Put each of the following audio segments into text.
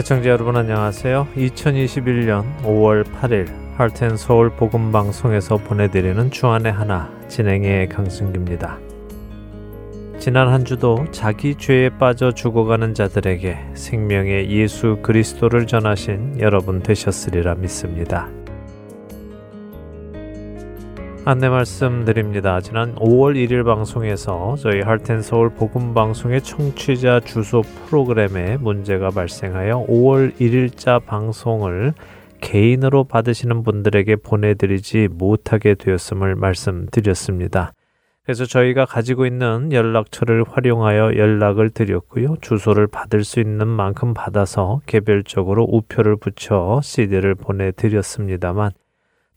애청자 여러분 안녕하세요. 2021년 5월 8일 할텐서울 복음방송에서 보내드리는 주안의 하나 진행의 강승규입니다. 지난 한 주도 자기 죄에 빠져 죽어가는 자들에게 생명의 예수 그리스도를 전하신 여러분 되셨으리라 믿습니다. 안내 말씀드립니다. 지난 5월 1일 방송에서 저희 할텐 서울 복음 방송의 청취자 주소 프로그램에 문제가 발생하여 5월 1일자 방송을 개인으로 받으시는 분들에게 보내드리지 못하게 되었음을 말씀드렸습니다. 그래서 저희가 가지고 있는 연락처를 활용하여 연락을 드렸고요. 주소를 받을 수 있는 만큼 받아서 개별적으로 우표를 붙여 CD를 보내드렸습니다만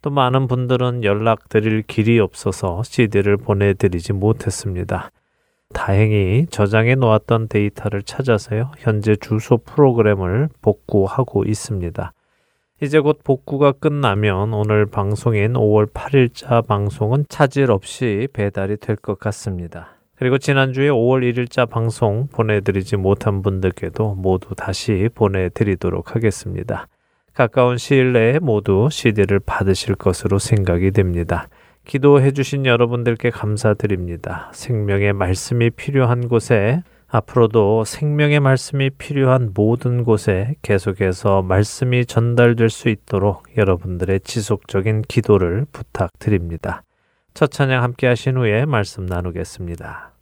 또 많은 분들은 연락드릴 길이 없어서 CD를 보내드리지 못했습니다. 다행히 저장해 놓았던 데이터를 찾아서요. 현재 주소 프로그램을 복구하고 있습니다. 이제 곧 복구가 끝나면 오늘 방송인 5월 8일자 방송은 차질 없이 배달이 될 것 같습니다. 그리고 지난주에 5월 1일자 방송 보내드리지 못한 분들께도 모두 다시 보내드리도록 하겠습니다. 가까운 시일 내에 모두 CD를 받으실 것으로 생각이 됩니다. 기도해 주신 여러분들께 감사드립니다. 생명의 말씀이 필요한 곳에 앞으로도 생명의 말씀이 필요한 모든 곳에 계속해서 말씀이 전달될 수 있도록 여러분들의 지속적인 기도를 부탁드립니다. 첫 찬양 함께 하신 후에 말씀 나누겠습니다.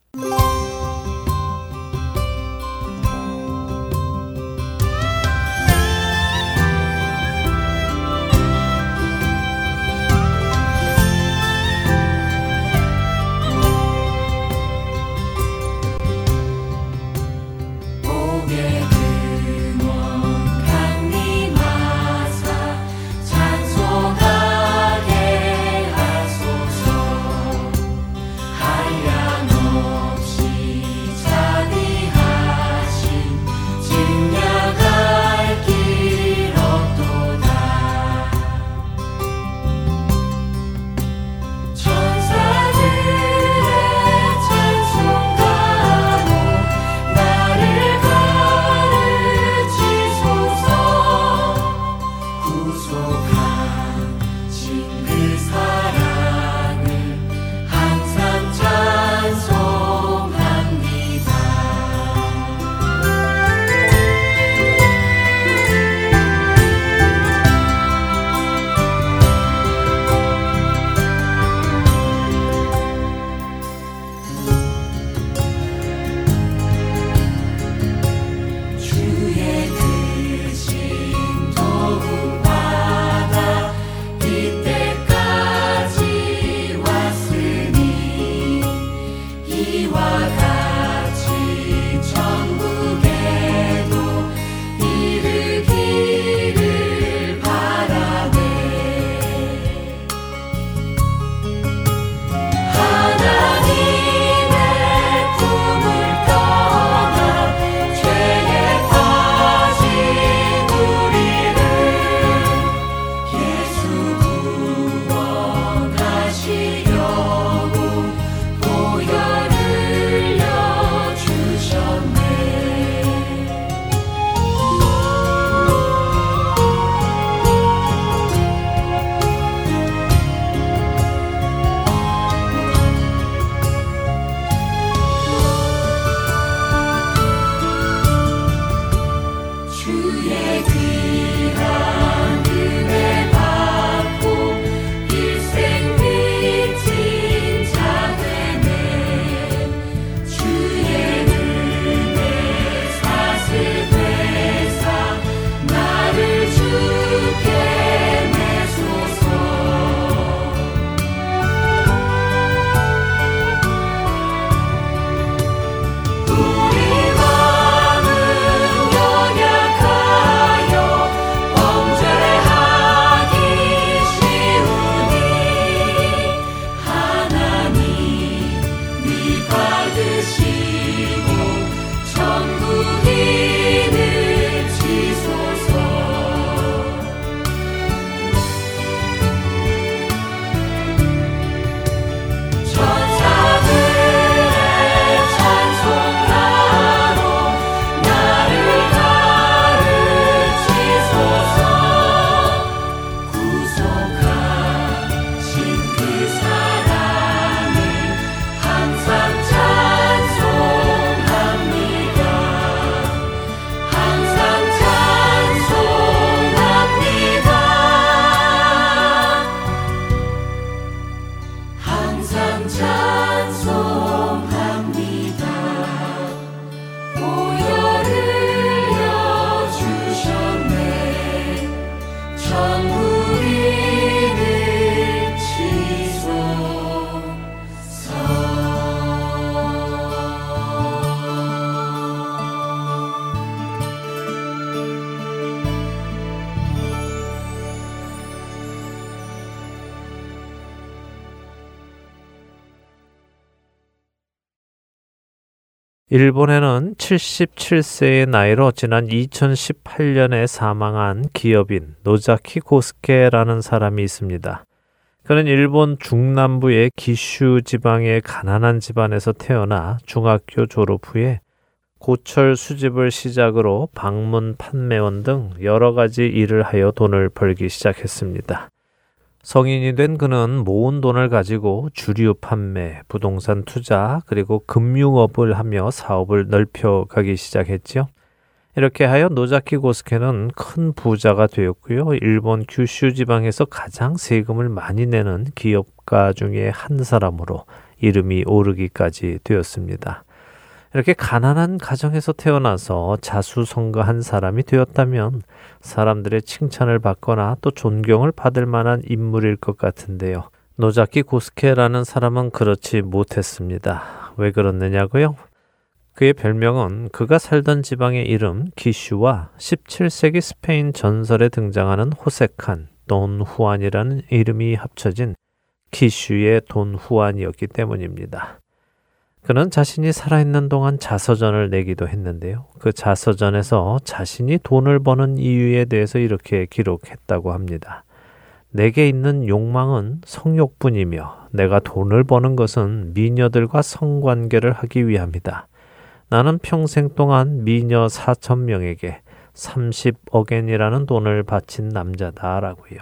일본에는 77세의 나이로 지난 2018년에 사망한 기업인 노자키 고스케라는 사람이 있습니다. 그는 일본 중남부의 기슈 지방의 가난한 집안에서 태어나 중학교 졸업 후에 고철 수집을 시작으로 방문 판매원 등 여러 가지 일을 하여 돈을 벌기 시작했습니다. 성인이 된 그는 모은 돈을 가지고 주류 판매, 부동산 투자, 그리고 금융업을 하며 사업을 넓혀가기 시작했지요. 이렇게 하여 노자키 고스케는 큰 부자가 되었고요. 일본 규슈 지방에서 가장 세금을 많이 내는 기업가 중에 한 사람으로 이름이 오르기까지 되었습니다. 이렇게 가난한 가정에서 태어나서 자수성가한 사람이 되었다면 사람들의 칭찬을 받거나 또 존경을 받을 만한 인물일 것 같은데요. 노자키 고스케라는 사람은 그렇지 못했습니다. 왜 그렇느냐고요? 그의 별명은 그가 살던 지방의 이름 기슈와 17세기 스페인 전설에 등장하는 호세칸, 돈 후안이라는 이름이 합쳐진 기슈의 돈 후안이었기 때문입니다. 그는 자신이 살아있는 동안 자서전을 내기도 했는데요. 그 자서전에서 자신이 돈을 버는 이유에 대해서 이렇게 기록했다고 합니다. 내게 있는 욕망은 성욕뿐이며 내가 돈을 버는 것은 미녀들과 성관계를 하기 위함이다. 나는 평생 동안 미녀 4천 명에게 30억엔이라는 돈을 바친 남자다라고요.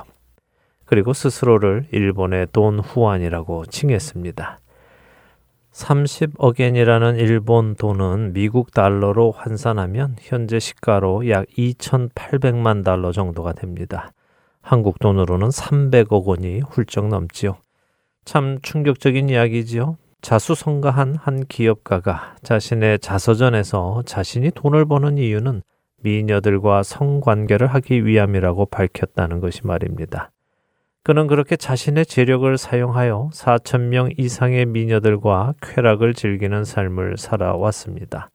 그리고 스스로를 일본의 돈 후안이라고 칭했습니다. 30억 엔이라는 일본 돈은 미국 달러로 환산하면 현재 시가로 약 2,800만 달러 정도가 됩니다. 한국 돈으로는 300억 원이 훌쩍 넘지요. 참 충격적인 이야기지요. 자수성가한 한 기업가가 자신의 자서전에서 자신이 돈을 버는 이유는 미녀들과 성관계를 하기 위함이라고 밝혔다는 것이 말입니다. 그는 그렇게 자신의 재력을 사용하여 4천 명 이상의 미녀들과 쾌락을 즐기는 삶을 살아왔습니다.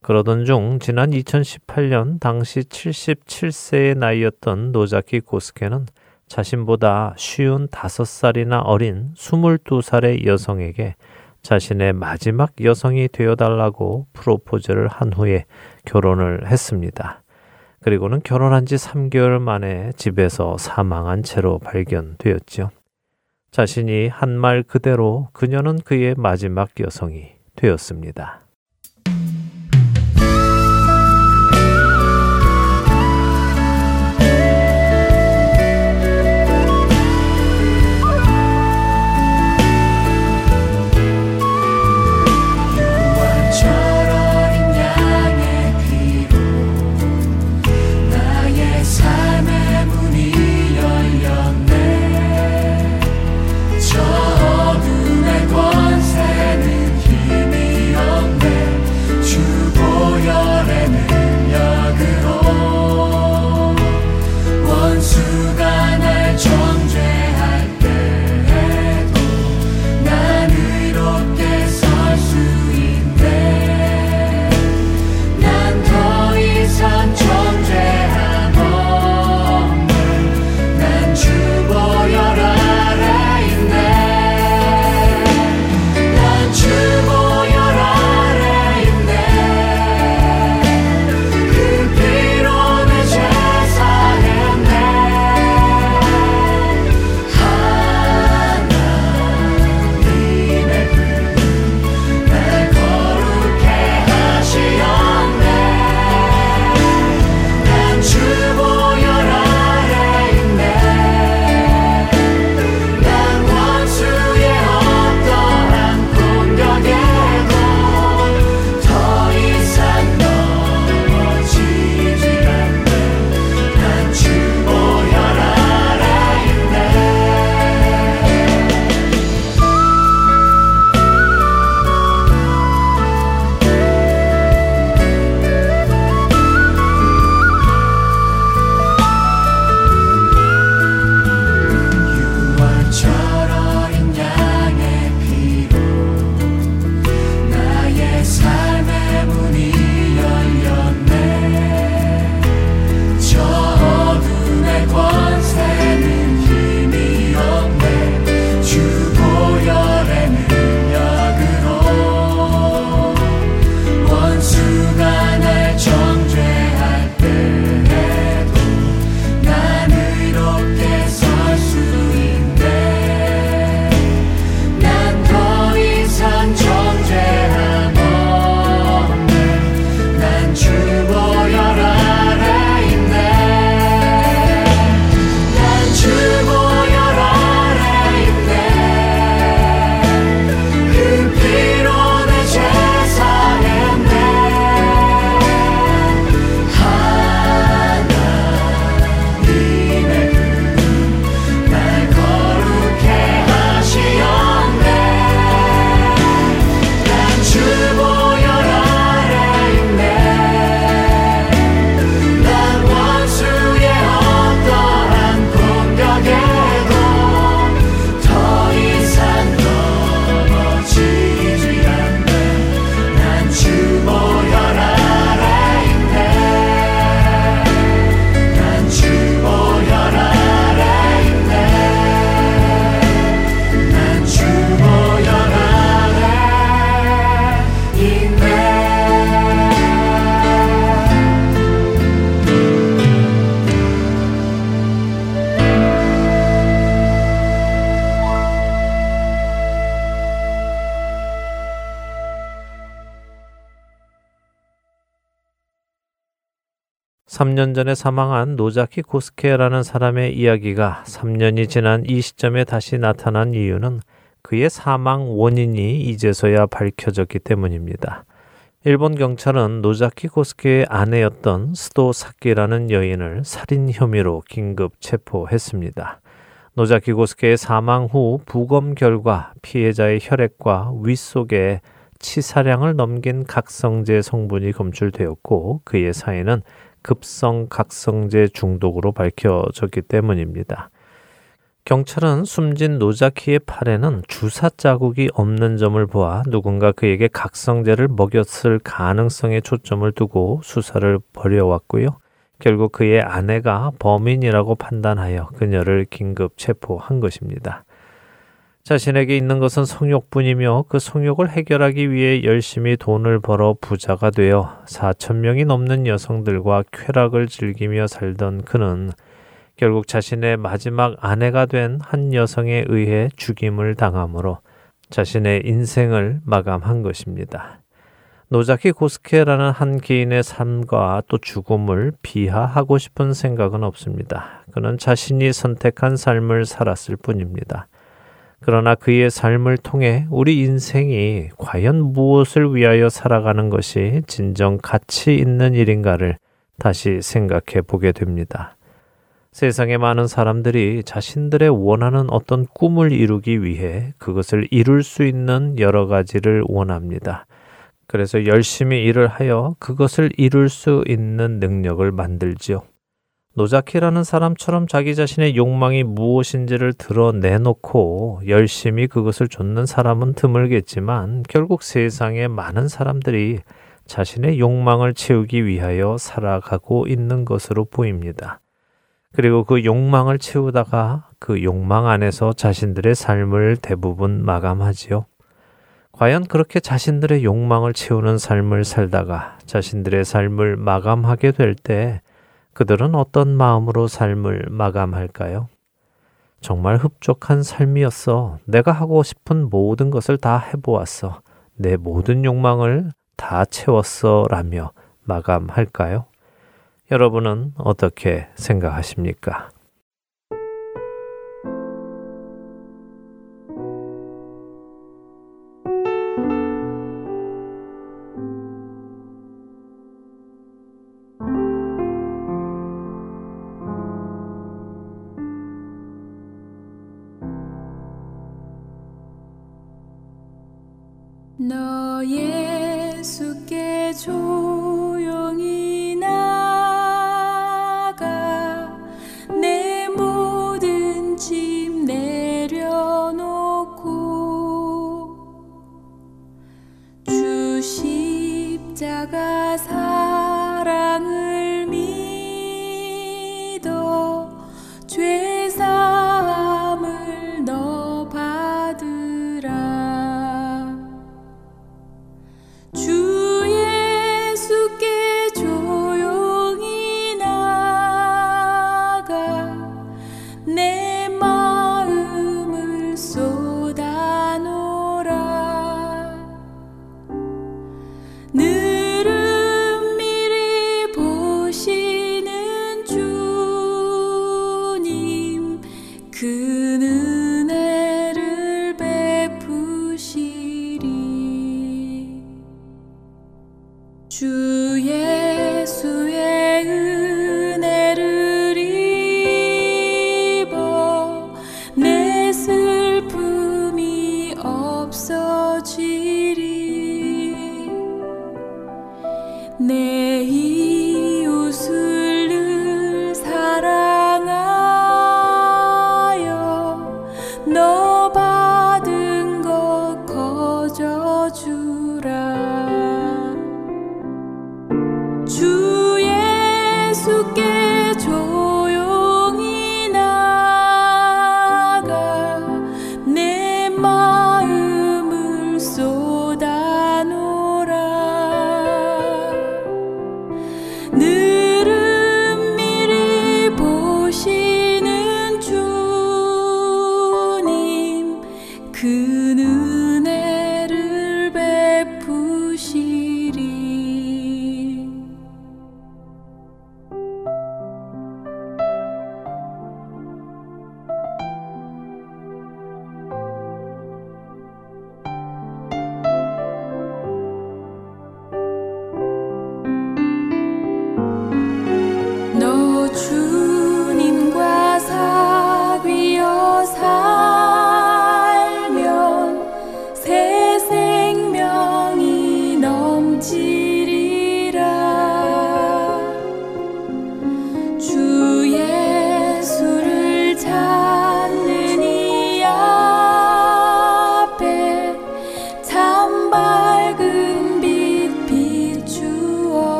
그러던 중 지난 2018년 당시 77세의 나이였던 노자키 고스케는 자신보다 쉬운 5살이나 어린 22살의 여성에게 자신의 마지막 여성이 되어달라고 프로포즈를 한 후에 결혼을 했습니다. 그리고는 결혼한 지 3개월 만에 집에서 사망한 채로 발견되었지요. 자신이 한 말 그대로 그녀는 그의 마지막 여성이 되었습니다. 3년 전에 사망한 노자키 코스케라는 사람의 이야기가 3년이 지난 이 시점에 다시 나타난 이유는 그의 사망 원인이 이제서야 밝혀졌기 때문입니다. 일본 경찰은 노자키 코스케의 아내였던 스도 사키라는 여인을 살인 혐의로 긴급 체포했습니다. 노자키 고스케의 사망 후 부검 결과 피해자의 혈액과 위 속에 치사량을 넘긴 각성제 성분이 검출되었고 그의 사인은 급성 각성제 중독으로 밝혀졌기 때문입니다. 경찰은 숨진 노자키의 팔에는 주사 자국이 없는 점을 보아 누군가 그에게 각성제를 먹였을 가능성에 초점을 두고 수사를 벌여왔고요. 결국 그의 아내가 범인이라고 판단하여 그녀를 긴급 체포한 것입니다. 자신에게 있는 것은 성욕뿐이며 그 성욕을 해결하기 위해 열심히 돈을 벌어 부자가 되어 4천 명이 넘는 여성들과 쾌락을 즐기며 살던 그는 결국 자신의 마지막 아내가 된 한 여성에 의해 죽임을 당함으로 자신의 인생을 마감한 것입니다. 노자키 고스케라는 한 개인의 삶과 또 죽음을 비하하고 싶은 생각은 없습니다. 그는 자신이 선택한 삶을 살았을 뿐입니다. 그러나 그의 삶을 통해 우리 인생이 과연 무엇을 위하여 살아가는 것이 진정 가치 있는 일인가를 다시 생각해 보게 됩니다. 세상에 많은 사람들이 자신들의 원하는 어떤 꿈을 이루기 위해 그것을 이룰 수 있는 여러 가지를 원합니다. 그래서 열심히 일을 하여 그것을 이룰 수 있는 능력을 만들지요. 노자키라는 사람처럼 자기 자신의 욕망이 무엇인지를 드러내놓고 열심히 그것을 좇는 사람은 드물겠지만 결국 세상에 많은 사람들이 자신의 욕망을 채우기 위하여 살아가고 있는 것으로 보입니다. 그리고 그 욕망을 채우다가 그 욕망 안에서 자신들의 삶을 대부분 마감하지요. 과연 그렇게 자신들의 욕망을 채우는 삶을 살다가 자신들의 삶을 마감하게 될 때 그들은 어떤 마음으로 삶을 마감할까요? 정말 흡족한 삶이었어. 내가 하고 싶은 모든 것을 다 해보았어. 내 모든 욕망을 다 채웠어. 라며 마감할까요? 여러분은 어떻게 생각하십니까?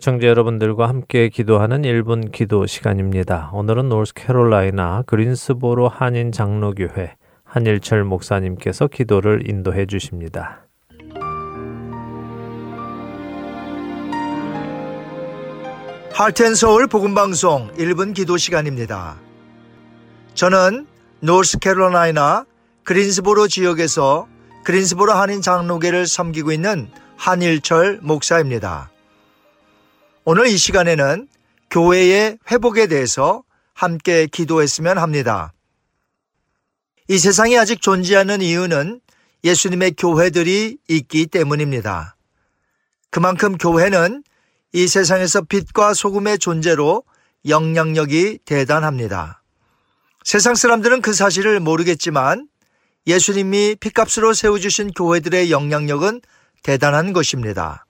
애청자 여러분들과 함께 기도하는 1분 기도 시간입니다. 오늘은 노스캐롤라이나 그린스보로 한인 장로교회 한일철 목사님께서 기도를 인도해 주십니다. 할텐 서울 복음 방송 1분 기도 시간입니다. 저는 노스캐롤라이나 그린스보로 지역에서 그린스보로 한인 장로교를 섬기고 있는 한일철 목사입니다. 오늘 이 시간에는 교회의 회복에 대해서 함께 기도했으면 합니다. 이 세상이 아직 존재하는 이유는 예수님의 교회들이 있기 때문입니다. 그만큼 교회는 이 세상에서 빛과 소금의 존재로 영향력이 대단합니다. 세상 사람들은 그 사실을 모르겠지만 예수님이 핏값으로 세워주신 교회들의 영향력은 대단한 것입니다.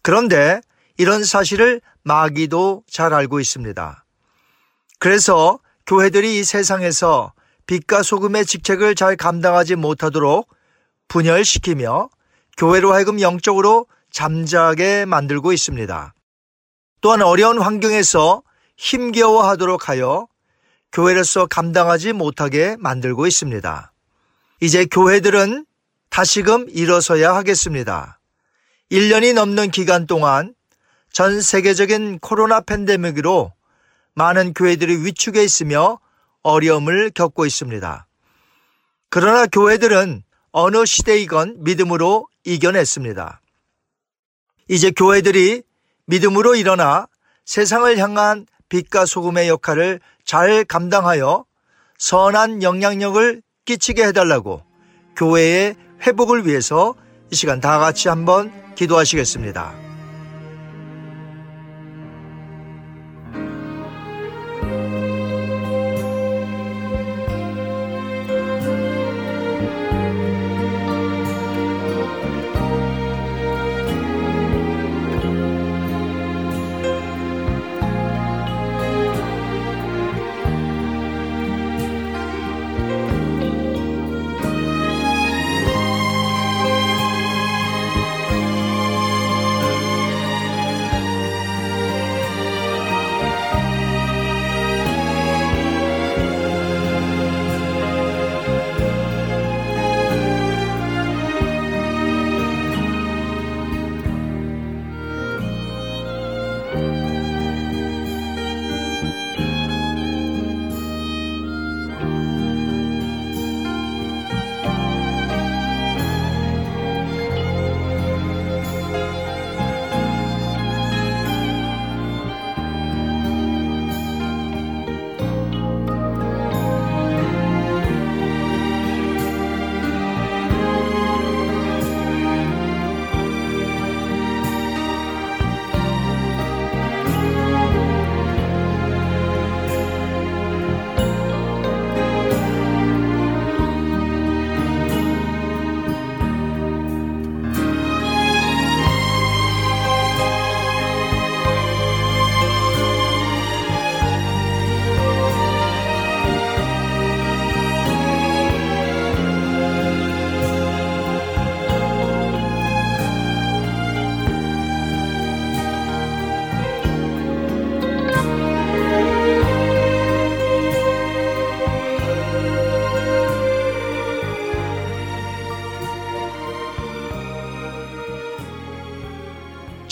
그런데 이런 사실을 마귀도 잘 알고 있습니다. 그래서 교회들이 이 세상에서 빛과 소금의 직책을 잘 감당하지 못하도록 분열시키며 교회로 하여금 영적으로 잠자게 만들고 있습니다. 또한 어려운 환경에서 힘겨워하도록 하여 교회로서 감당하지 못하게 만들고 있습니다. 이제 교회들은 다시금 일어서야 하겠습니다. 1년이 넘는 기간 동안 전 세계적인 코로나 팬데믹으로 많은 교회들이 위축해 있으며 어려움을 겪고 있습니다. 그러나 교회들은 어느 시대이건 믿음으로 이겨냈습니다. 이제 교회들이 믿음으로 일어나 세상을 향한 빛과 소금의 역할을 잘 감당하여 선한 영향력을 끼치게 해달라고 교회의 회복을 위해서 이 시간 다 같이 한번 기도하시겠습니다.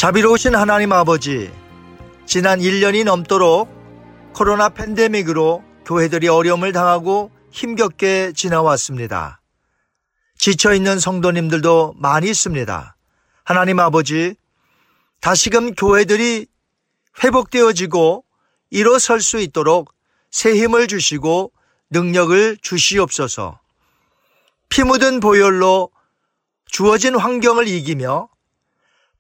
자비로우신 하나님 아버지, 지난 1년이 넘도록 코로나 팬데믹으로 교회들이 어려움을 당하고 힘겹게 지나왔습니다. 지쳐있는 성도님들도 많이 있습니다. 하나님 아버지, 다시금 교회들이 회복되어지고 일어설 수 있도록 새 힘을 주시고 능력을 주시옵소서. 피 묻은 보혈로 주어진 환경을 이기며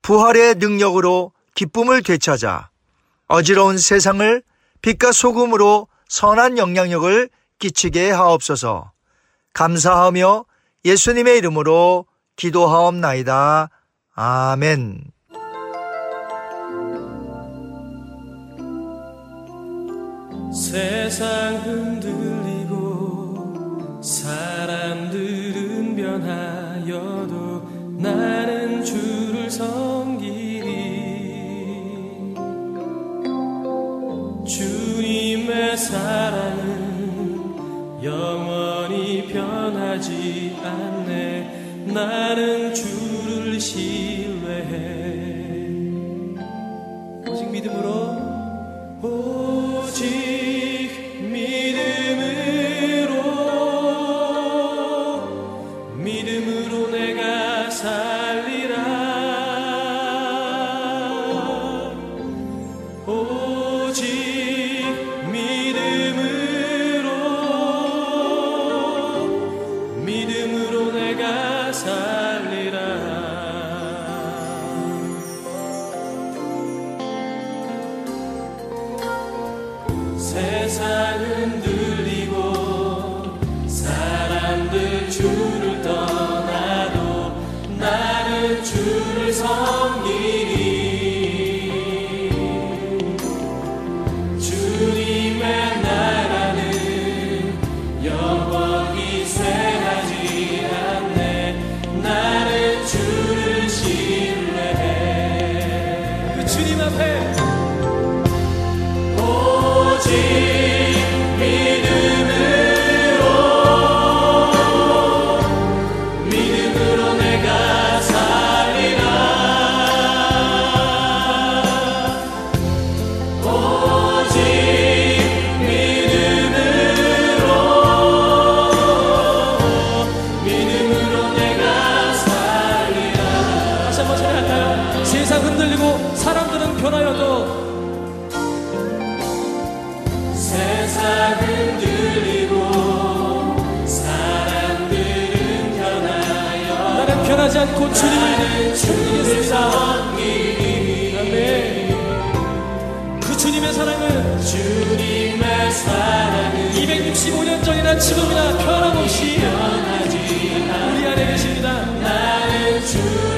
부활의 능력으로 기쁨을 되찾아 어지러운 세상을 빛과 소금으로 선한 영향력을 끼치게 하옵소서. 감사하며 예수님의 이름으로 기도하옵나이다. 아멘. 세상 흔들리고 사람들은 변하여도 나는 사랑은 영원히 변하지 않네. 나는 주를 신뢰해. 오직 믿음으로 세상 흔들리고 사람들은 변하여도 세상 흔들리고 사람들은 변하여 나는 변하지 않고 주님을 주님을 그 주님의 사랑은 주님의 사랑은 265년 전이나 지금이나 변함없이 변하지 우리 안에 계십니다. 나는 주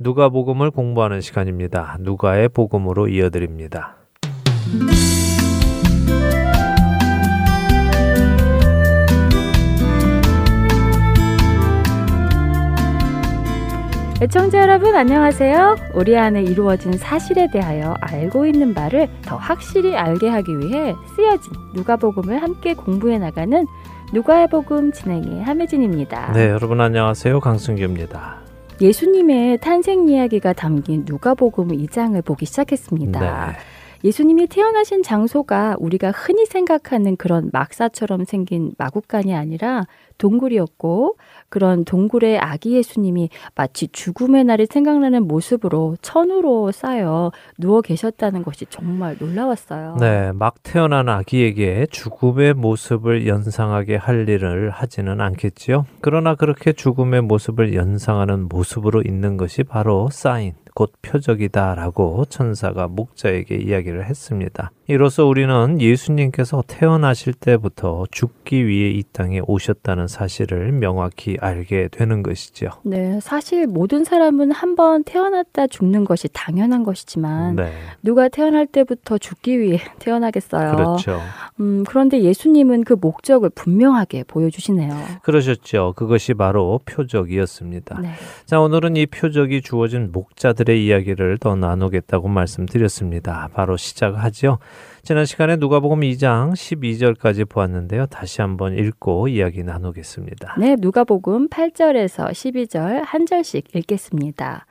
누가복음을 공부하는 시간입니다. 누가의 복음으로 이어드립니다. 애청자 여러분 안녕하세요. 우리 안에 이루어진 사실에 대하여 알고 있는 바를 더 확실히 알게 하기 위해 쓰여진 누가복음을 함께 공부해 나가는 누가의 복음 진행의 함혜진입니다. 네, 여러분 안녕하세요. 강승규입니다. 예수님의 탄생 이야기가 담긴 누가복음 2장을 보기 시작했습니다. 네. 예수님이 태어나신 장소가 우리가 흔히 생각하는 그런 막사처럼 생긴 마국간이 아니라 동굴이었고 그런 동굴에 아기 예수님이 마치 죽음의 날이 생각나는 모습으로 천으로 쌓여 누워 계셨다는 것이 정말 놀라웠어요. 네, 막 태어난 아기에게 죽음의 모습을 연상하게 할 일을 하지는 않겠지요. 그러나 그렇게 죽음의 모습을 연상하는 모습으로 있는 것이 바로 사인, 곧 표적이다라고 천사가 목자에게 이야기를 했습니다. 이로써 우리는 예수님께서 태어나실 때부터 죽기 위해 이 땅에 오셨다는 사실을 명확히 알게 되는 것이죠. 네, 사실 모든 사람은 한 번 태어났다 죽는 것이 당연한 것이지만 네, 누가 태어날 때부터 죽기 위해 태어나겠어요. 그렇죠. 음, 그런데 예수님은 그 목적을 분명하게 보여주시네요. 그러셨죠. 그것이 바로 표적이었습니다. 네. 자, 오늘은 이 표적이 주어진 목자들의 이야기를 더 나누겠다고 말씀드렸습니다. 바로 시작하죠. 지난 시간에 누가복음 2장 12절까지 보았는데요. 다시 한번 읽고 이야기 나누겠습니다. 네, 누가복음 8절에서 12절 한 절씩 읽겠습니다.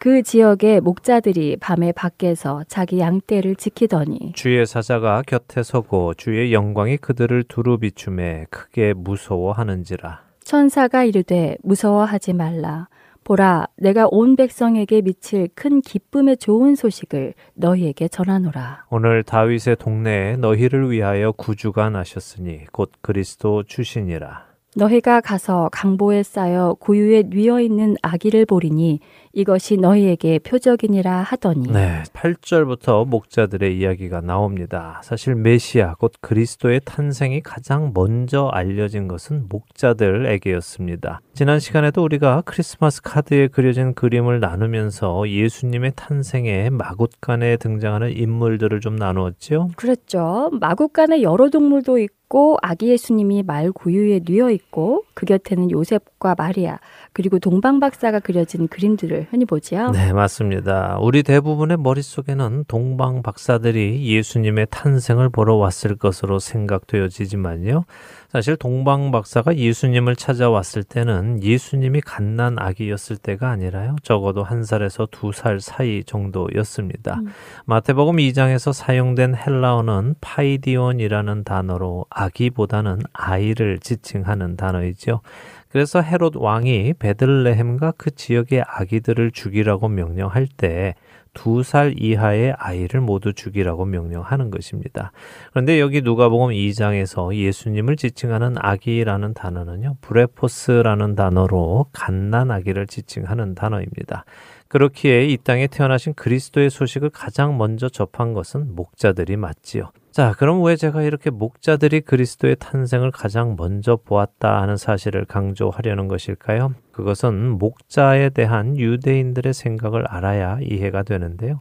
그 지역의 목자들이 밤에 밖에서 자기 양떼를 지키더니 주의 사자가 곁에 서고 주의 영광이 그들을 두루 비춤에 크게 무서워하는지라. 천사가 이르되 무서워하지 말라. 보라, 내가 온 백성에게 미칠 큰 기쁨의 좋은 소식을 너희에게 전하노라. 오늘 다윗의 동네에 너희를 위하여 구주가 나셨으니 곧 그리스도 주시니라. 너희가 가서 강보에 쌓여 구유에 뉘어 있는 아기를 보리니 이것이 너희에게 표적이니라 하더니 네, 8절부터 목자들의 이야기가 나옵니다. 사실 메시아 곧 그리스도의 탄생이 가장 먼저 알려진 것은 목자들에게였습니다. 지난 시간에도 우리가 크리스마스 카드에 그려진 그림을 나누면서 예수님의 탄생에 마굿간에 등장하는 인물들을 좀 나누었지요. 그랬죠. 마국간에 여러 동물도 있고 아기 예수님이 말 구유에 뉘어 있고 그 곁에는 요셉과 마리아 그리고 동방 박사가 그려진 그림들을 흔히 보지요. 네, 맞습니다. 우리 대부분의 머릿속에는 동방 박사들이 예수님의 탄생을 보러 왔을 것으로 생각되어지지만요. 사실 동방 박사가 예수님을 찾아왔을 때는 예수님이 갓난 아기였을 때가 아니라요. 적어도 한 살에서 두 살 사이 정도였습니다. 음. 마태복음 2장에서 사용된 헬라어는 파이디온이라는 단어로 아기보다는 아이를 지칭하는 단어이죠. 그래서 헤롯 왕이 베들레헴과 그 지역의 아기들을 죽이라고 명령할 때 두 살 이하의 아이를 모두 죽이라고 명령하는 것입니다. 그런데 여기 누가복음 2장에서 예수님을 지칭하는 아기라는 단어는요. 브레포스라는 단어로 갓난 아기를 지칭하는 단어입니다. 그렇기에 이 땅에 태어나신 그리스도의 소식을 가장 먼저 접한 것은 목자들이 맞지요. 자, 그럼 왜 제가 이렇게 목자들이 그리스도의 탄생을 가장 먼저 보았다 하는 사실을 강조하려는 것일까요? 그것은 목자에 대한 유대인들의 생각을 알아야 이해가 되는데요.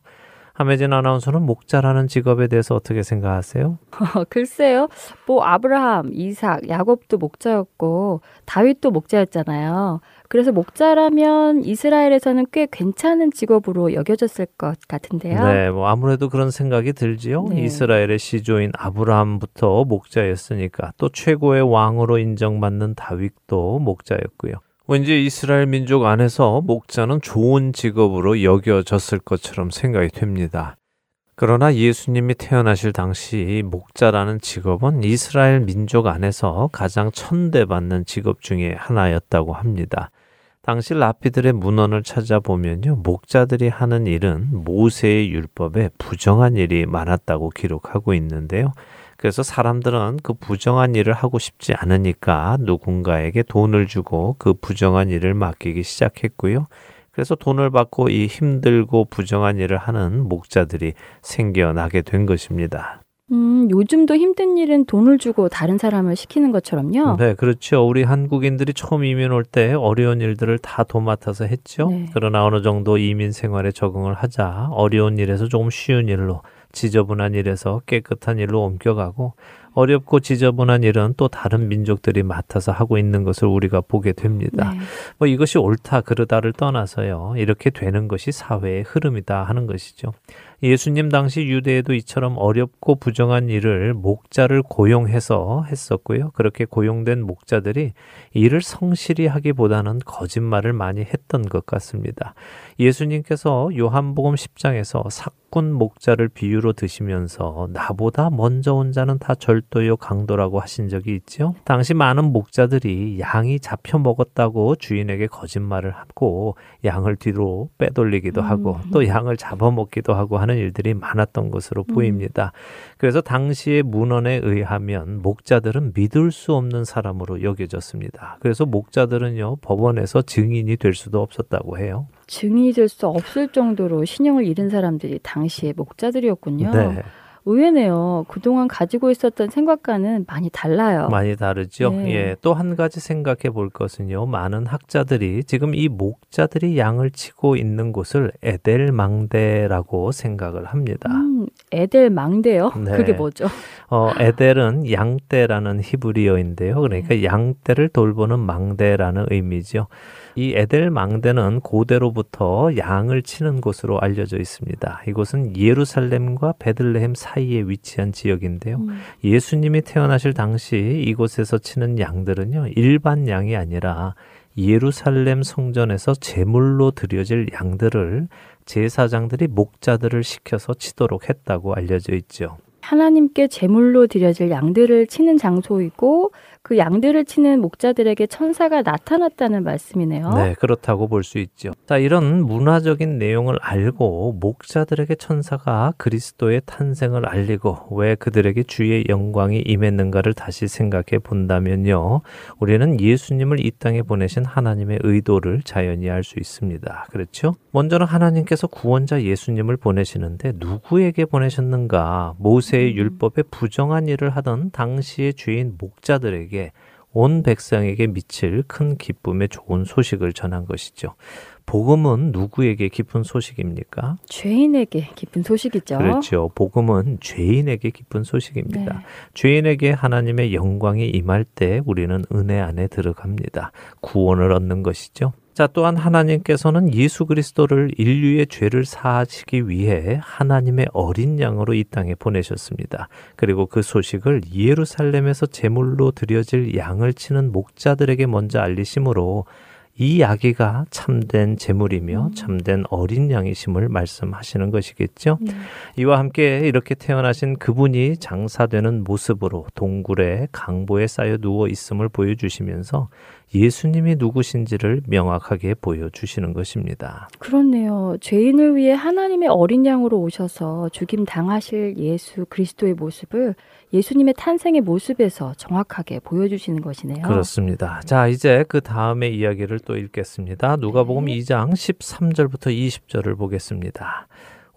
함혜진 아나운서는 목자라는 직업에 대해서 어떻게 생각하세요? 글쎄요. 뭐 아브라함, 이삭, 야곱도 목자였고 다윗도 목자였잖아요. 그래서 목자라면 이스라엘에서는 꽤 괜찮은 직업으로 여겨졌을 것 같은데요. 네, 뭐 아무래도 그런 생각이 들지요. 네. 이스라엘의 시조인 아브라함부터 목자였으니까 또 최고의 왕으로 인정받는 다윗도 목자였고요. 왠지 이스라엘 민족 안에서 목자는 좋은 직업으로 여겨졌을 것처럼 생각이 됩니다. 그러나 예수님이 태어나실 당시 목자라는 직업은 이스라엘 민족 안에서 가장 천대받는 직업 중에 하나였다고 합니다. 당시 라피들의 문헌을 찾아보면요. 목자들이 하는 일은 모세의 율법에 부정한 일이 많았다고 기록하고 있는데요. 그래서 사람들은 그 부정한 일을 하고 싶지 않으니까 누군가에게 돈을 주고 그 부정한 일을 맡기기 시작했고요. 그래서 돈을 받고 이 힘들고 부정한 일을 하는 목자들이 생겨나게 된 것입니다. 음, 요즘도 힘든 일은 돈을 주고 다른 사람을 시키는 것처럼요. 네, 그렇죠. 우리 한국인들이 처음 이민 올 때 어려운 일들을 다 도맡아서 했죠. 네. 그러나 어느 정도 이민 생활에 적응을 하자 어려운 일에서 조금 쉬운 일로 지저분한 일에서 깨끗한 일로 옮겨가고 어렵고 지저분한 일은 또 다른 민족들이 맡아서 하고 있는 것을 우리가 보게 됩니다. 네. 뭐 이것이 옳다 그르다를 떠나서요. 이렇게 되는 것이 사회의 흐름이다 하는 것이죠. 예수님 당시 유대에도 이처럼 어렵고 부정한 일을 목자를 고용해서 했었고요. 그렇게 고용된 목자들이 일을 성실히 하기보다는 거짓말을 많이 했던 것 같습니다. 예수님께서 요한복음 10장에서 삭군 목자를 비유로 드시면서 나보다 먼저 온 자는 다 절도요 강도라고 하신 적이 있죠. 당시 많은 목자들이 양이 잡혀 먹었다고 주인에게 거짓말을 하고 양을 뒤로 빼돌리기도 하고 음. 또 양을 잡아먹기도 하고 하는 일들이 많았던 것으로 보입니다. 그래서 당시의 문헌에 의하면 목자들은 믿을 수 없는 사람으로 여겨졌습니다. 그래서 목자들은요 법원에서 증인이 될 수도 없었다고 해요. 증인이 될 수 없을 정도로 신용을 잃은 사람들이 당시의 목자들이었군요. 네, 의외네요. 그동안 가지고 있었던 생각과는 많이 달라요. 많이 다르죠. 네. 예, 또 한 가지 생각해 볼 것은요. 많은 학자들이 지금 이 목자들이 양을 치고 있는 곳을 에델망대라고 생각을 합니다. 음, 에델 망대요? 네. 그게 뭐죠? 어, 에델은 양떼라는 히브리어인데요. 그러니까 양떼를 돌보는 망대라는 의미죠. 이 에델 망대는 고대로부터 양을 치는 곳으로 알려져 있습니다. 이곳은 예루살렘과 베들레헴 사이에 위치한 지역인데요. 음, 예수님이 태어나실 당시 이곳에서 치는 양들은요, 일반 양이 아니라 예루살렘 성전에서 제물로 드려질 양들을 제사장들이 목자들을 시켜서 치도록 했다고 알려져 있죠. 하나님께 제물로 드려질 양들을 치는 장소이고 그 양들을 치는 목자들에게 천사가 나타났다는 말씀이네요. 네, 그렇다고 볼 수 있죠. 자, 이런 문화적인 내용을 알고 목자들에게 천사가 그리스도의 탄생을 알리고 왜 그들에게 주의 영광이 임했는가를 다시 생각해 본다면요. 우리는 예수님을 이 땅에 보내신 하나님의 의도를 자연히 알 수 있습니다. 그렇죠? 먼저는 하나님께서 구원자 예수님을 보내시는데 누구에게 보내셨는가? 모세의 율법에 부정한 일을 하던 당시의 죄인 목자들에게 온 백성에게 미칠 큰 기쁨의 좋은 소식을 전한 것이죠. 복음은 누구에게 기쁜 소식입니까? 죄인에게 기쁜 소식이죠. 그렇죠. 복음은 죄인에게 기쁜 소식입니다. 네. 죄인에게 하나님의 영광이 임할 때 우리는 은혜 안에 들어갑니다. 구원을 얻는 것이죠. 자, 또한 하나님께서는 예수 그리스도를 인류의 죄를 사하시기 위해 하나님의 어린 양으로 이 땅에 보내셨습니다. 그리고 그 소식을 예루살렘에서 제물로 드려질 양을 치는 목자들에게 먼저 알리심으로 이 아기가 참된 제물이며 참된 어린 양이심을 말씀하시는 것이겠죠. 네. 이와 함께 이렇게 태어나신 그분이 장사되는 모습으로 동굴에 강보에 쌓여 누워 있음을 보여주시면서 예수님이 누구신지를 명확하게 보여주시는 것입니다. 그렇네요. 죄인을 위해 하나님의 어린 양으로 오셔서 죽임 당하실 예수 그리스도의 모습을 예수님의 탄생의 모습에서 정확하게 보여주시는 것이네요. 그렇습니다. 자, 이제 그 다음의 이야기를 또 읽겠습니다. 누가복음 네. 2장 13절부터 20절을 보겠습니다.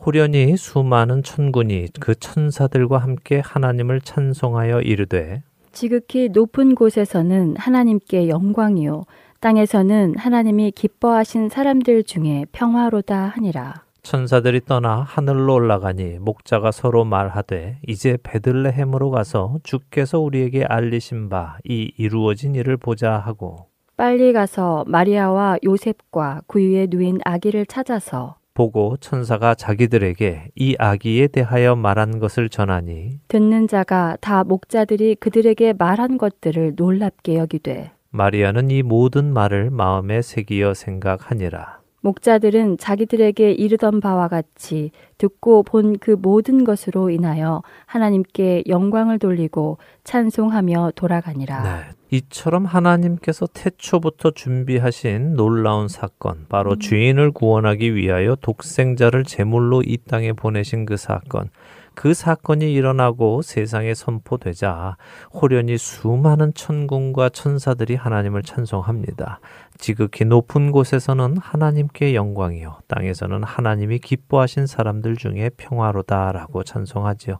호련히 수많은 천군이 그 천사들과 함께 하나님을 찬송하여 이르되 지극히 높은 곳에서는 하나님께 영광이요 땅에서는 하나님이 기뻐하신 사람들 중에 평화로다 하니라. 천사들이 떠나 하늘로 올라가니 목자가 서로 말하되 이제 베들레헴으로 가서 주께서 우리에게 알리신 바 이 이루어진 일을 보자 하고 빨리 가서 마리아와 요셉과 구유에 누인 아기를 찾아서 보고 천사가 자기들에게 이 아기에 대하여 말한 것을 전하니 듣는 자가 다 목자들이 그들에게 말한 것들을 놀랍게 여기되 마리아는 이 모든 말을 마음에 새기어 생각하니라. 목자들은 자기들에게 이르던 바와 같이 듣고 본 그 모든 것으로 인하여 하나님께 영광을 돌리고 찬송하며 돌아가니라. 네. 이처럼 하나님께서 태초부터 준비하신 놀라운 사건, 바로 음. 죄인을 구원하기 위하여 독생자를 제물로 이 땅에 보내신 그 사건, 그 사건이 일어나고 세상에 선포되자 호련히 수많은 천군과 천사들이 하나님을 찬송합니다. 지극히 높은 곳에서는 하나님께 영광이요 땅에서는 하나님이 기뻐하신 사람들 중에 평화로다라고 찬송하지요.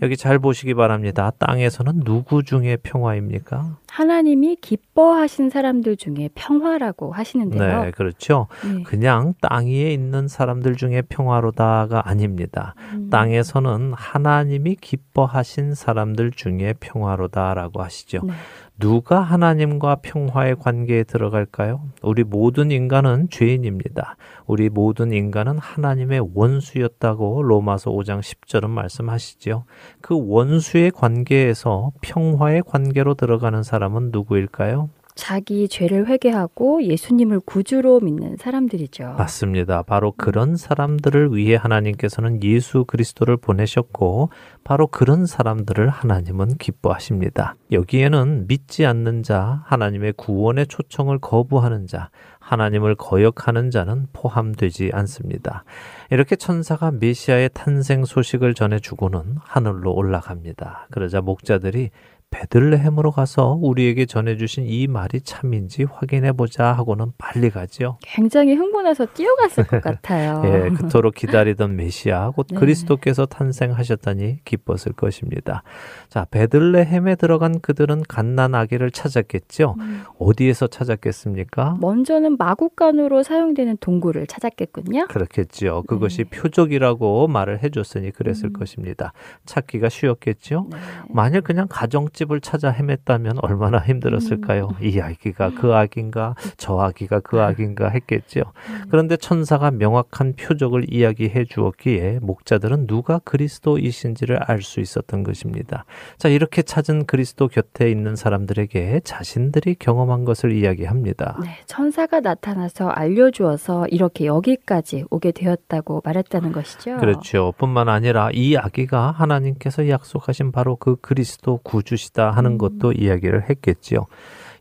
여기 잘 보시기 바랍니다. 땅에서는 누구 중에 평화입니까? 하나님이 기뻐하신 사람들 중에 평화라고 하시는데요. 네, 그렇죠. 네. 그냥 땅 위에 있는 사람들 중에 평화로다가 아닙니다. 음. 땅에서는 하나님이 기뻐하신 사람들 중에 평화로다라고 하시죠. 네. 누가 하나님과 평화의 관계에 들어갈까요? 우리 모든 인간은 죄인입니다. 우리 모든 인간은 하나님의 원수였다고 로마서 5장 10절은 말씀하시죠. 그 원수의 관계에서 평화의 관계로 들어가는 사람은 누구일까요? 자기 죄를 회개하고 예수님을 구주로 믿는 사람들이죠. 맞습니다. 바로 그런 사람들을 위해 하나님께서는 예수 그리스도를 보내셨고, 바로 그런 사람들을 하나님은 기뻐하십니다. 여기에는 믿지 않는 자, 하나님의 구원의 초청을 거부하는 자, 하나님을 거역하는 자는 포함되지 않습니다. 이렇게 천사가 메시아의 탄생 소식을 전해주고는 하늘로 올라갑니다. 그러자 목자들이 베들레헴으로 가서 우리에게 전해주신 이 말이 참인지 확인해 보자 하고는 빨리 가죠. 굉장히 흥분해서 뛰어갔을 것 같아요. 예, 그토록 기다리던 메시아 곧 네. 그리스도께서 탄생하셨다니 기뻤을 것입니다. 자, 베들레헴에 들어간 그들은 갓난 아기를 찾았겠죠. 음. 어디에서 찾았겠습니까? 먼저는 마국간으로 사용되는 동굴을 찾았겠군요. 그렇겠지요. 그것이 네. 표적이라고 말을 해줬으니 그랬을 음. 것입니다. 찾기가 쉬웠겠죠. 네. 만일 그냥 가정집 을 찾아 헤맸다면 얼마나 힘들었을까요? 음. 이 아기가 그 아기인가, 저 아기가 그 네. 아기인가 했겠죠. 음. 그런데 천사가 명확한 표적을 이야기해 주었기에 목자들은 누가 그리스도이신지를 알 수 있었던 것입니다. 자, 이렇게 찾은 그리스도 곁에 있는 사람들에게 자신들이 경험한 것을 이야기합니다. 네, 천사가 나타나서 알려주어서 이렇게 여기까지 오게 되었다고 말했다는 것이죠. 그렇죠. 뿐만 아니라 이 아기가 하나님께서 약속하신 바로 그 그리스도 구주시 다 하는 음. 것도 이야기를 했겠지요.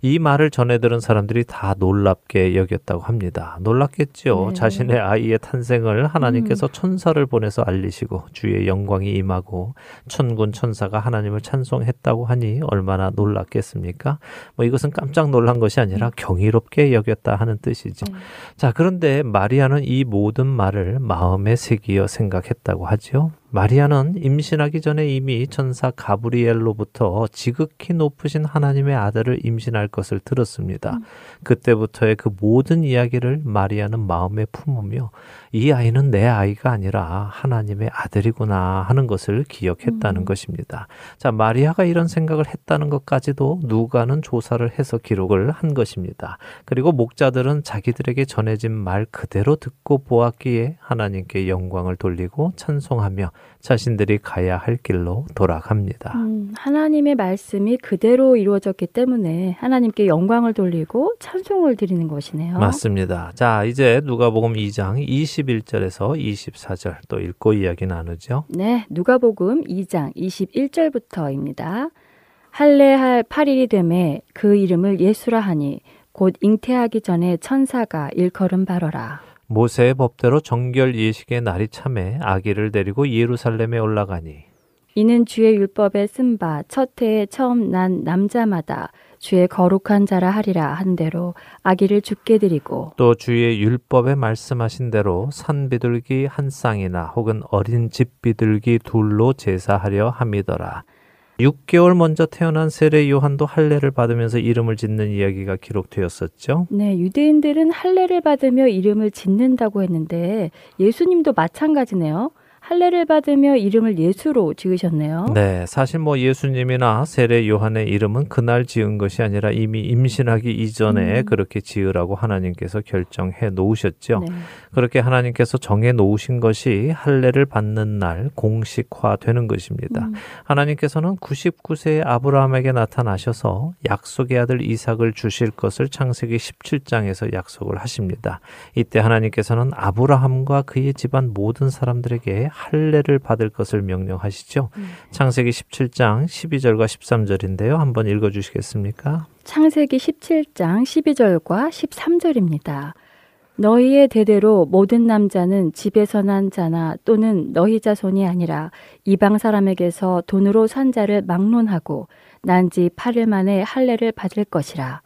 이 말을 전해 들은 사람들이 다 놀랍게 여겼다고 합니다. 놀랐겠지요. 네. 자신의 아이의 탄생을 하나님께서 천사를 보내서 알리시고 주의 영광이 임하고 천군 천사가 하나님을 찬송했다고 하니 얼마나 놀랐겠습니까? 뭐 이것은 깜짝 놀란 것이 아니라 경이롭게 여겼다 하는 뜻이죠. 네. 자, 그런데 마리아는 이 모든 말을 마음에 새기어 생각했다고 하지요. 마리아는 임신하기 전에 이미 천사 가브리엘로부터 지극히 높으신 하나님의 아들을 임신할 것을 들었습니다. 음. 그때부터의 그 모든 이야기를 마리아는 마음에 품으며 이 아이는 내 아이가 아니라 하나님의 아들이구나 하는 것을 기억했다는 음. 것입니다. 자, 마리아가 이런 생각을 했다는 것까지도 누가는 조사를 해서 기록을 한 것입니다. 그리고 목자들은 자기들에게 전해진 말 그대로 듣고 보았기에 하나님께 영광을 돌리고 찬송하며 자신들이 가야 할 길로 돌아갑니다. 음, 하나님의 말씀이 그대로 이루어졌기 때문에 하나님께 영광을 돌리고 찬송을 드리는 것이네요. 맞습니다. 자, 이제 누가복음 2장 21절에서 24절 또 읽고 이야기 나누죠. 네, 누가복음 2장 21절부터입니다. 할례할 8일이 되매 그 이름을 예수라 하니 곧 잉태하기 전에 천사가 일컬음 바로라. 모세의 법대로 정결 예식의 날이 참에 아기를 데리고 예루살렘에 올라가니 이는 주의 율법에 쓴 바 첫 해에 처음 난 남자마다 주의 거룩한 자라 하리라 한 대로 아기를 죽게 드리고 또 주의 율법에 말씀하신 대로 산 비둘기 한 쌍이나 혹은 어린 집 비둘기 둘로 제사하려 함이더라. 6개월 먼저 태어난 세례 요한도 할례를 받으면서 이름을 짓는 이야기가 기록되었었죠. 네, 유대인들은 할례를 받으며 이름을 짓는다고 했는데 예수님도 마찬가지네요. 할례를 받으며 이름을 예수로 지으셨네요. 네, 사실 뭐 예수님이나 세례 요한의 이름은 그날 지은 것이 아니라 이미 임신하기 이전에 음. 그렇게 지으라고 하나님께서 결정해 놓으셨죠. 네. 그렇게 하나님께서 정해 놓으신 것이 할례를 받는 날 공식화되는 것입니다. 음. 하나님께서는 99세의 아브라함에게 나타나셔서 약속의 아들 이삭을 주실 것을 창세기 17장에서 약속을 하십니다. 이때 하나님께서는 아브라함과 그의 집안 모든 사람들에게 할례를 받을 것을 명령하시죠. 음. 창세기 17장 12절과 13절인데요. 한번 읽어 주시겠습니까? 창세기 17장 12절과 13절입니다. 너희의 대대로 모든 남자는 집에서 난 자나 또는 너희 자손이 아니라 이방 사람에게서 돈으로 산 자를 막론하고 난지 8일 만에 할례를 받을 것이라.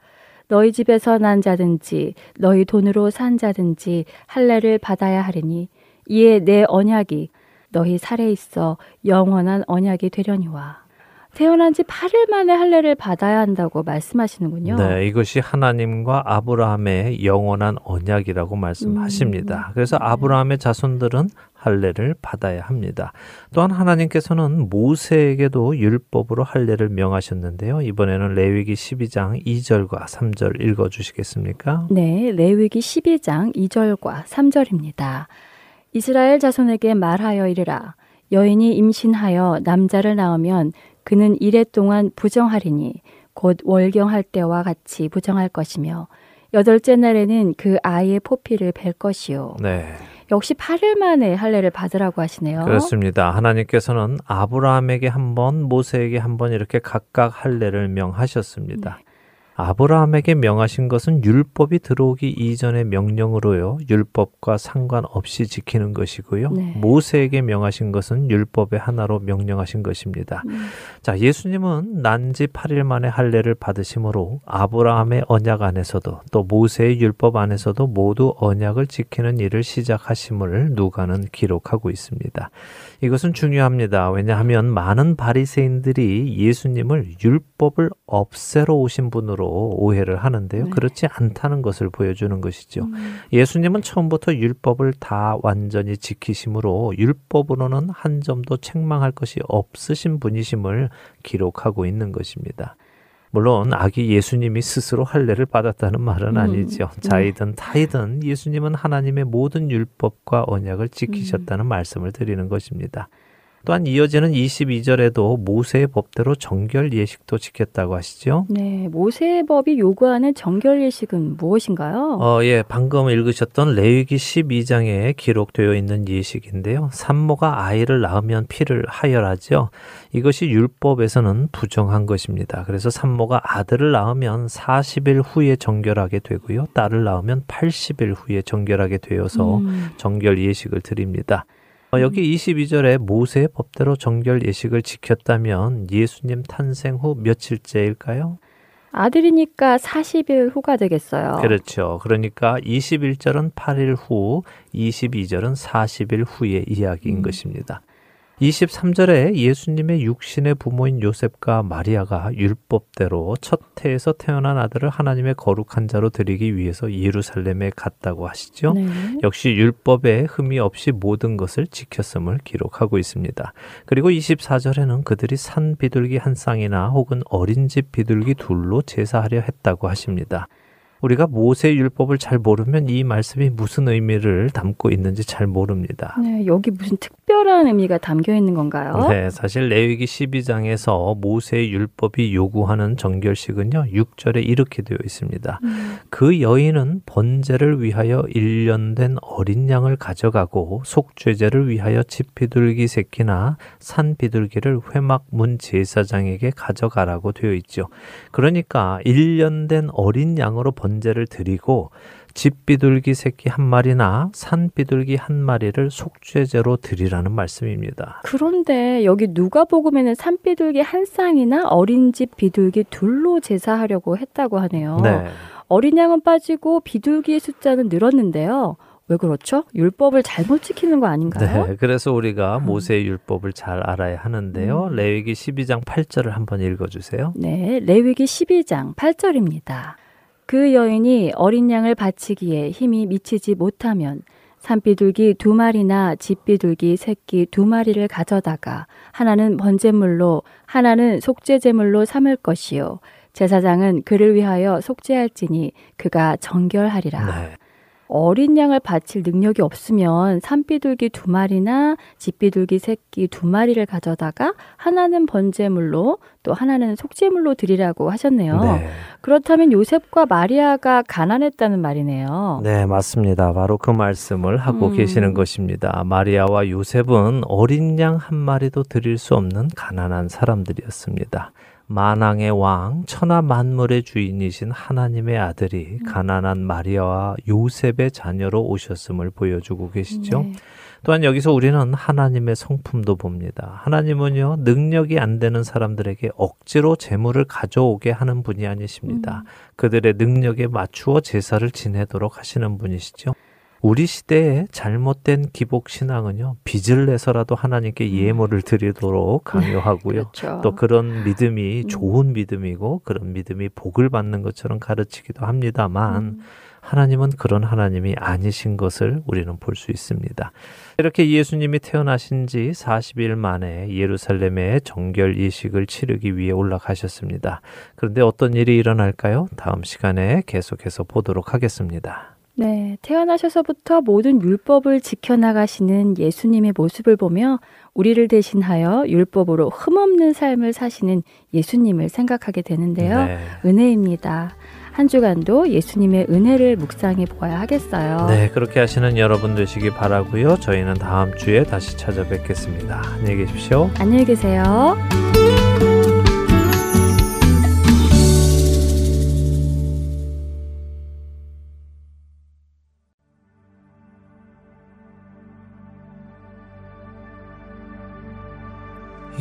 너희 집에서 난 자든지 너희 돈으로 산 자든지 할례를 받아야 하리니 이에 내 언약이 너희 살에 있어 영원한 언약이 되려니와. 태어난 지 8일 만에 할례를 받아야 한다고 말씀하시는군요. 네, 이것이 하나님과 아브라함의 영원한 언약이라고 말씀하십니다. 음. 그래서 아브라함의 자손들은 할례를 받아야 합니다. 또한 하나님께서는 모세에게도 율법으로 할례를 명하셨는데요. 이번에는 레위기 12장 2절과 3절 읽어 주시겠습니까? 네, 레위기 12장 2절과 3절입니다. 이스라엘 자손에게 말하여 이르라. 여인이 임신하여 남자를 낳으면 그는 이래 동안 부정하리니 곧 월경할 때와 같이 부정할 것이며 여덟째 날에는 그 아이의 포피를 벨 것이요. 네. 역시 8일 만에 할례를 받으라고 하시네요. 그렇습니다. 하나님께서는 아브라함에게 한 번, 모세에게 한 번 이렇게 각각 할례를 명하셨습니다. 아브라함에게 명하신 것은 율법이 들어오기 이전의 명령으로요. 율법과 상관없이 지키는 것이고요. 네. 모세에게 명하신 것은 율법의 하나로 명령하신 것입니다. 음. 자, 예수님은 난지 8일 만에 할례를 받으심으로 아브라함의 언약 안에서도 또 모세의 율법 안에서도 모두 언약을 지키는 일을 시작하심을 누가는 기록하고 있습니다. 이것은 중요합니다. 왜냐하면 많은 바리새인들이 예수님을 율법을 없애러 오신 분으로 오해를 하는데요. 네. 그렇지 않다는 것을 보여주는 것이죠. 음. 예수님은 처음부터 율법을 다 완전히 지키심으로 율법으로는 한 점도 책망할 것이 없으신 분이심을 기록하고 있는 것입니다. 물론 아기 예수님이 스스로 할례를 받았다는 말은 음, 아니죠. 네. 자이든 타이든 예수님은 하나님의 모든 율법과 언약을 지키셨다는 말씀을 드리는 것입니다. 또한 이어지는 22절에도 모세의 법대로 정결 예식도 지켰다고 하시죠. 네, 모세의 법이 요구하는 정결 예식은 무엇인가요? 어, 예, 방금 읽으셨던 레위기 12장에 기록되어 있는 예식인데요. 산모가 아이를 낳으면 피를 하열하죠. 이것이 율법에서는 부정한 것입니다. 그래서 산모가 아들을 낳으면 40일 후에 정결하게 되고요. 딸을 낳으면 80일 후에 정결하게 되어서 음. 정결 예식을 드립니다. 어, 여기 22절에 모세의 법대로 정결 예식을 지켰다면 예수님 탄생 후 며칠째일까요? 아들이니까 40일 후가 되겠어요. 그렇죠. 그러니까 21절은 8일 후, 22절은 40일 후의 이야기인 음. 것입니다. 23절에 예수님의 육신의 부모인 요셉과 마리아가 율법대로 첫 해에서 태어난 아들을 하나님의 거룩한 자로 드리기 위해서 예루살렘에 갔다고 하시죠. 네. 역시 율법에 흠이 없이 모든 것을 지켰음을 기록하고 있습니다. 그리고 24절에는 그들이 산 비둘기 한 쌍이나 혹은 어린 집 비둘기 둘로 제사하려 했다고 하십니다. 우리가 모세 율법을 잘 모르면 이 말씀이 무슨 의미를 담고 있는지 잘 모릅니다. 네, 여기 무슨 특별한 의미가 담겨 있는 건가요? 네, 사실 레위기 12장에서 모세의 율법이 요구하는 정결식은요. 6절에 이렇게 되어 있습니다. 음. 그 여인은 번제를 위하여 1년 된 어린 양을 가져가고 속죄제를 위하여 집비둘기 새끼나 산 비둘기를 회막 문 제사장에게 가져가라고 되어 있죠. 그러니까 1년 된 어린 양으로 번 제를 드리고 집 비둘기 새끼 한 마리나 산 비둘기 한 마리를 속죄제로 드리라는 말씀입니다. 그런데 여기 누가복음에는 산 비둘기 한 쌍이나 어린 집 비둘기 둘로 제사하려고 했다고 하네요. 네. 어린 양은 빠지고 비둘기의 숫자는 늘었는데요. 왜 그렇죠? 율법을 잘못 지키는 거 아닌가요? 네, 그래서 우리가 음. 모세의 율법을 잘 알아야 하는데요. 음. 레위기 12장 8절을 한번 읽어 주세요. 네, 레위기 12장 8절입니다. 그 여인이 어린 양을 바치기에 힘이 미치지 못하면 산비둘기 두 마리나 집비둘기 새끼 두 마리를 가져다가 하나는 번제물로 하나는 속죄제물로 삼을 것이요 제사장은 그를 위하여 속죄할지니 그가 정결하리라. 네. 어린 양을 바칠 능력이 없으면 산비둘기 두 마리나 집비둘기 새끼 두 마리를 가져다가 하나는 번제물로 또 하나는 속죄물로 드리라고 하셨네요. 네. 그렇다면 요셉과 마리아가 가난했다는 말이네요. 네, 맞습니다. 바로 그 말씀을 하고 어. 음. 계시는 것입니다. 마리아와 요셉은 어린 양 한 마리도 드릴 수 없는 가난한 사람들이었습니다. 만왕의 왕, 천하 만물의 주인이신 하나님의 아들이 음. 가난한 마리아와 요셉의 자녀로 오셨음을 보여주고 계시죠. 네. 또한 여기서 우리는 하나님의 성품도 봅니다. 하나님은요, 능력이 안 되는 사람들에게 억지로 재물을 가져오게 하는 분이 아니십니다. 음. 그들의 능력에 맞추어 제사를 지내도록 하시는 분이시죠. 우리 시대의 잘못된 기복 신앙은요, 빚을 내서라도 하나님께 예물을 드리도록 강요하고요. 음. 그렇죠. 또 그런 믿음이 음. 좋은 믿음이고 그런 믿음이 복을 받는 것처럼 가르치기도 합니다만 음. 하나님은 그런 하나님이 아니신 것을 우리는 볼 수 있습니다. 이렇게 예수님이 태어나신 지 40일 만에 예루살렘에 정결 예식을 치르기 위해 올라가셨습니다. 그런데 어떤 일이 일어날까요? 다음 시간에 계속해서 보도록 하겠습니다. 네, 태어나셔서부터 모든 율법을 지켜나가시는 예수님의 모습을 보며 우리를 대신하여 율법으로 흠없는 삶을 사시는 예수님을 생각하게 되는데요. 네. 은혜입니다. 한 주간도 예수님의 은혜를 묵상해 보아야 하겠어요. 네, 그렇게 하시는 여러분 되시기 바라고요. 저희는 다음 주에 다시 찾아뵙겠습니다. 안녕히 계십시오. 안녕히 계세요.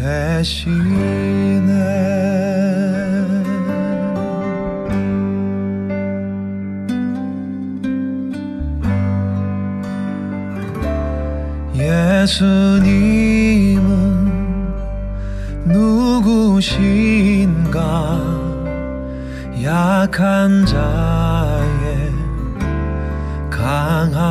대신에 예수님은 누구신가? 약한 자의 강함과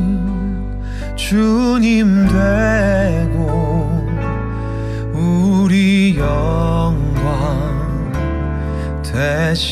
주님 되고 우리 영광 대신에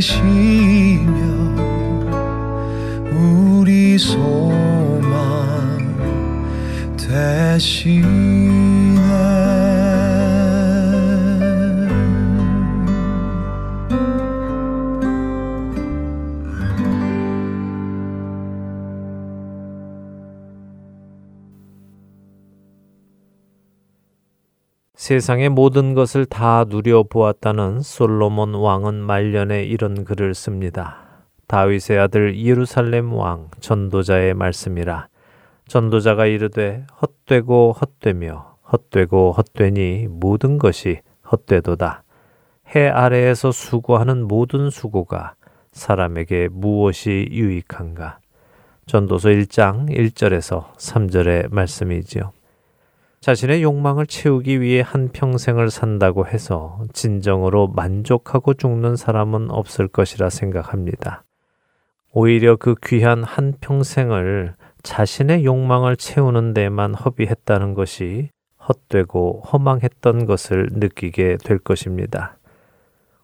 비치시며 우리 소망 대신 세상의 모든 것을 다 누려보았다는 솔로몬 왕은 말년에 이런 글을 씁니다. 다윗의 아들 예루살렘 왕 전도자의 말씀이라. 전도자가 이르되 헛되고 헛되며 헛되고 헛되니 모든 것이 헛되도다. 해 아래에서 수고하는 모든 수고가 사람에게 무엇이 유익한가? 전도서 1장 1절에서 3절의 말씀이지요. 자신의 욕망을 채우기 위해 한 평생을 산다고 해서 진정으로 만족하고 죽는 사람은 없을 것이라 생각합니다. 오히려 그 귀한 한 평생을 자신의 욕망을 채우는 데만 허비했다는 것이 헛되고 허망했던 것을 느끼게 될 것입니다.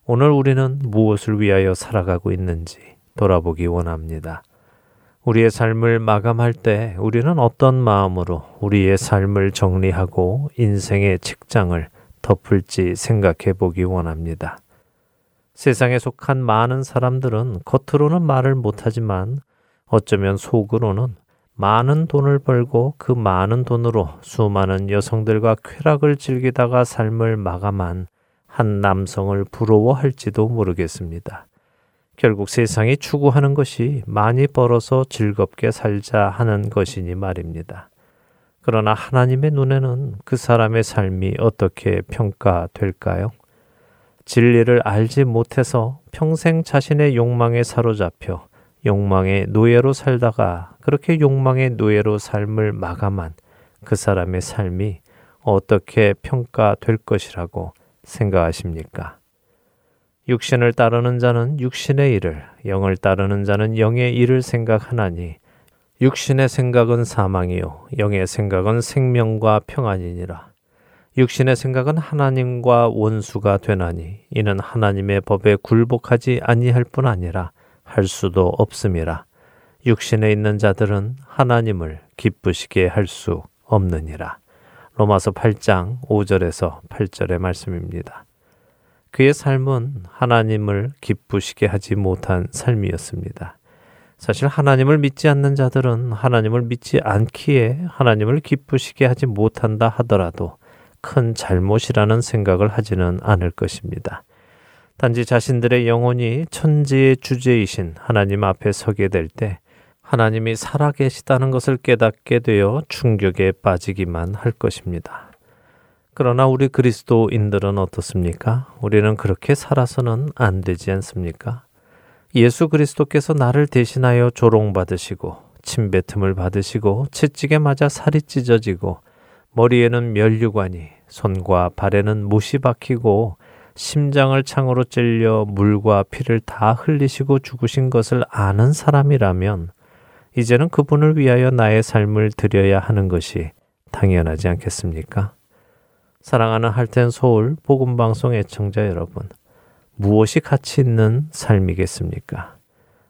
오늘 우리는 무엇을 위하여 살아가고 있는지 돌아보기 원합니다. 우리의 삶을 마감할 때 우리는 어떤 마음으로 우리의 삶을 정리하고 인생의 책장을 덮을지 생각해 보기 원합니다. 세상에 속한 많은 사람들은 겉으로는 말을 못하지만 어쩌면 속으로는 많은 돈을 벌고 그 많은 돈으로 수많은 여성들과 쾌락을 즐기다가 삶을 마감한 한 남성을 부러워할지도 모르겠습니다. 결국 세상이 추구하는 것이 많이 벌어서 즐겁게 살자 하는 것이니 말입니다. 그러나 하나님의 눈에는 그 사람의 삶이 어떻게 평가될까요? 진리를 알지 못해서 평생 자신의 욕망에 사로잡혀 욕망의 노예로 살다가 그렇게 욕망의 노예로 삶을 마감한 그 사람의 삶이 어떻게 평가될 것이라고 생각하십니까? 육신을 따르는 자는 육신의 일을, 영을 따르는 자는 영의 일을 생각하나니 육신의 생각은 사망이요 영의 생각은 생명과 평안이니라. 육신의 생각은 하나님과 원수가 되나니 이는 하나님의 법에 굴복하지 아니할 뿐 아니라 할 수도 없음이라. 육신에 있는 자들은 하나님을 기쁘시게 할 수 없느니라. 로마서 8장 5절에서 8절의 말씀입니다. 그의 삶은 하나님을 기쁘시게 하지 못한 삶이었습니다. 사실 하나님을 믿지 않는 자들은 하나님을 믿지 않기에 하나님을 기쁘시게 하지 못한다 하더라도 큰 잘못이라는 생각을 하지는 않을 것입니다. 단지 자신들의 영혼이 천지의 주제이신 하나님 앞에 서게 될 때 하나님이 살아계시다는 것을 깨닫게 되어 충격에 빠지기만 할 것입니다. 그러나 우리 그리스도인들은 어떻습니까? 우리는 그렇게 살아서는 안 되지 않습니까? 예수 그리스도께서 나를 대신하여 조롱받으시고 침뱉음을 받으시고 채찍에 맞아 살이 찢어지고 머리에는 면류관이 손과 발에는 못이 박히고 심장을 창으로 찔려 물과 피를 다 흘리시고 죽으신 것을 아는 사람이라면 이제는 그분을 위하여 나의 삶을 드려야 하는 것이 당연하지 않겠습니까? 사랑하는 할텐 서울 복음 방송 애청자 여러분, 무엇이 가치 있는 삶이겠습니까?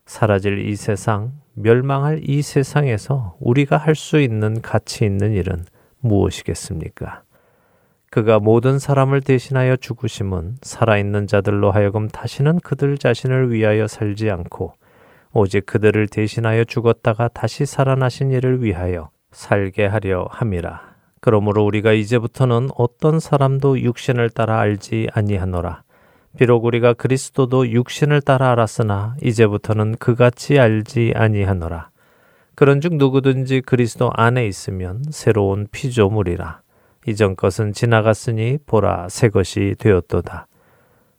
사라질 이 세상, 멸망할 이 세상에서 우리가 할 수 있는 가치 있는 일은 무엇이겠습니까? 그가 모든 사람을 대신하여 죽으심은 살아있는 자들로 하여금 다시는 그들 자신을 위하여 살지 않고 오직 그들을 대신하여 죽었다가 다시 살아나신 이를 위하여 살게 하려 함이라. 그러므로 우리가 이제부터는 어떤 사람도 육신을 따라 알지 아니하노라. 비록 우리가 그리스도도 육신을 따라 알았으나 이제부터는 그같이 알지 아니하노라. 그런즉 누구든지 그리스도 안에 있으면 새로운 피조물이라 이전 것은 지나갔으니 보라 새 것이 되었도다.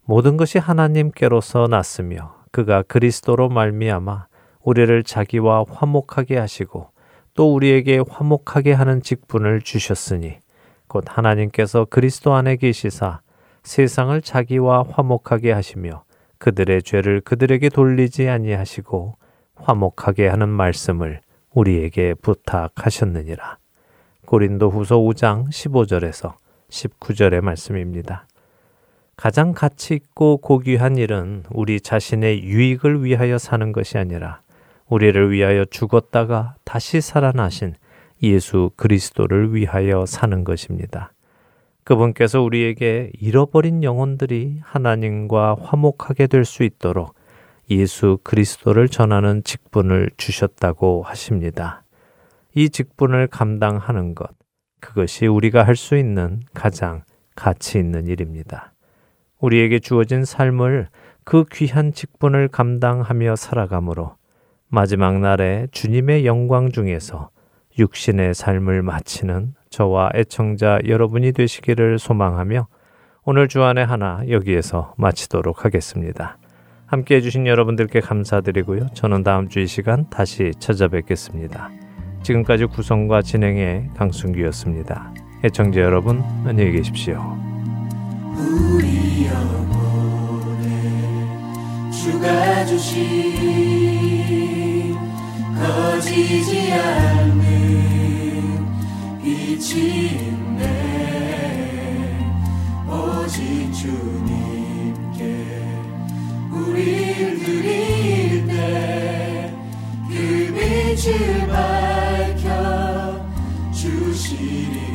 모든 것이 하나님께로서 났으며 그가 그리스도로 말미암아 우리를 자기와 화목하게 하시고 또 우리에게 화목하게 하는 직분을 주셨으니 곧 하나님께서 그리스도 안에 계시사 세상을 자기와 화목하게 하시며 그들의 죄를 그들에게 돌리지 아니하시고 화목하게 하는 말씀을 우리에게 부탁하셨느니라. 고린도 후서 5장 15절에서 19절의 말씀입니다. 가장 가치 있고 고귀한 일은 우리 자신의 유익을 위하여 사는 것이 아니라 우리를 위하여 죽었다가 다시 살아나신 예수 그리스도를 위하여 사는 것입니다. 그분께서 우리에게 잃어버린 영혼들이 하나님과 화목하게 될 수 있도록 예수 그리스도를 전하는 직분을 주셨다고 하십니다. 이 직분을 감당하는 것, 그것이 우리가 할 수 있는 가장 가치 있는 일입니다. 우리에게 주어진 삶을 그 귀한 직분을 감당하며 살아가므로 마지막 날에 주님의 영광 중에서 육신의 삶을 마치는 저와 애청자 여러분이 되시기를 소망하며 오늘 주안의 하나 여기에서 마치도록 하겠습니다. 함께 해주신 여러분들께 감사드리고요. 저는 다음 주 이 시간 다시 찾아뵙겠습니다. 지금까지 구성과 진행의 강순기였습니다. 애청자 여러분, 안녕히 계십시오. 주가 주신 거지지 않는 빛이 있네. 오직 주님께 우릴 드릴 때 그 빛을 밝혀 주시리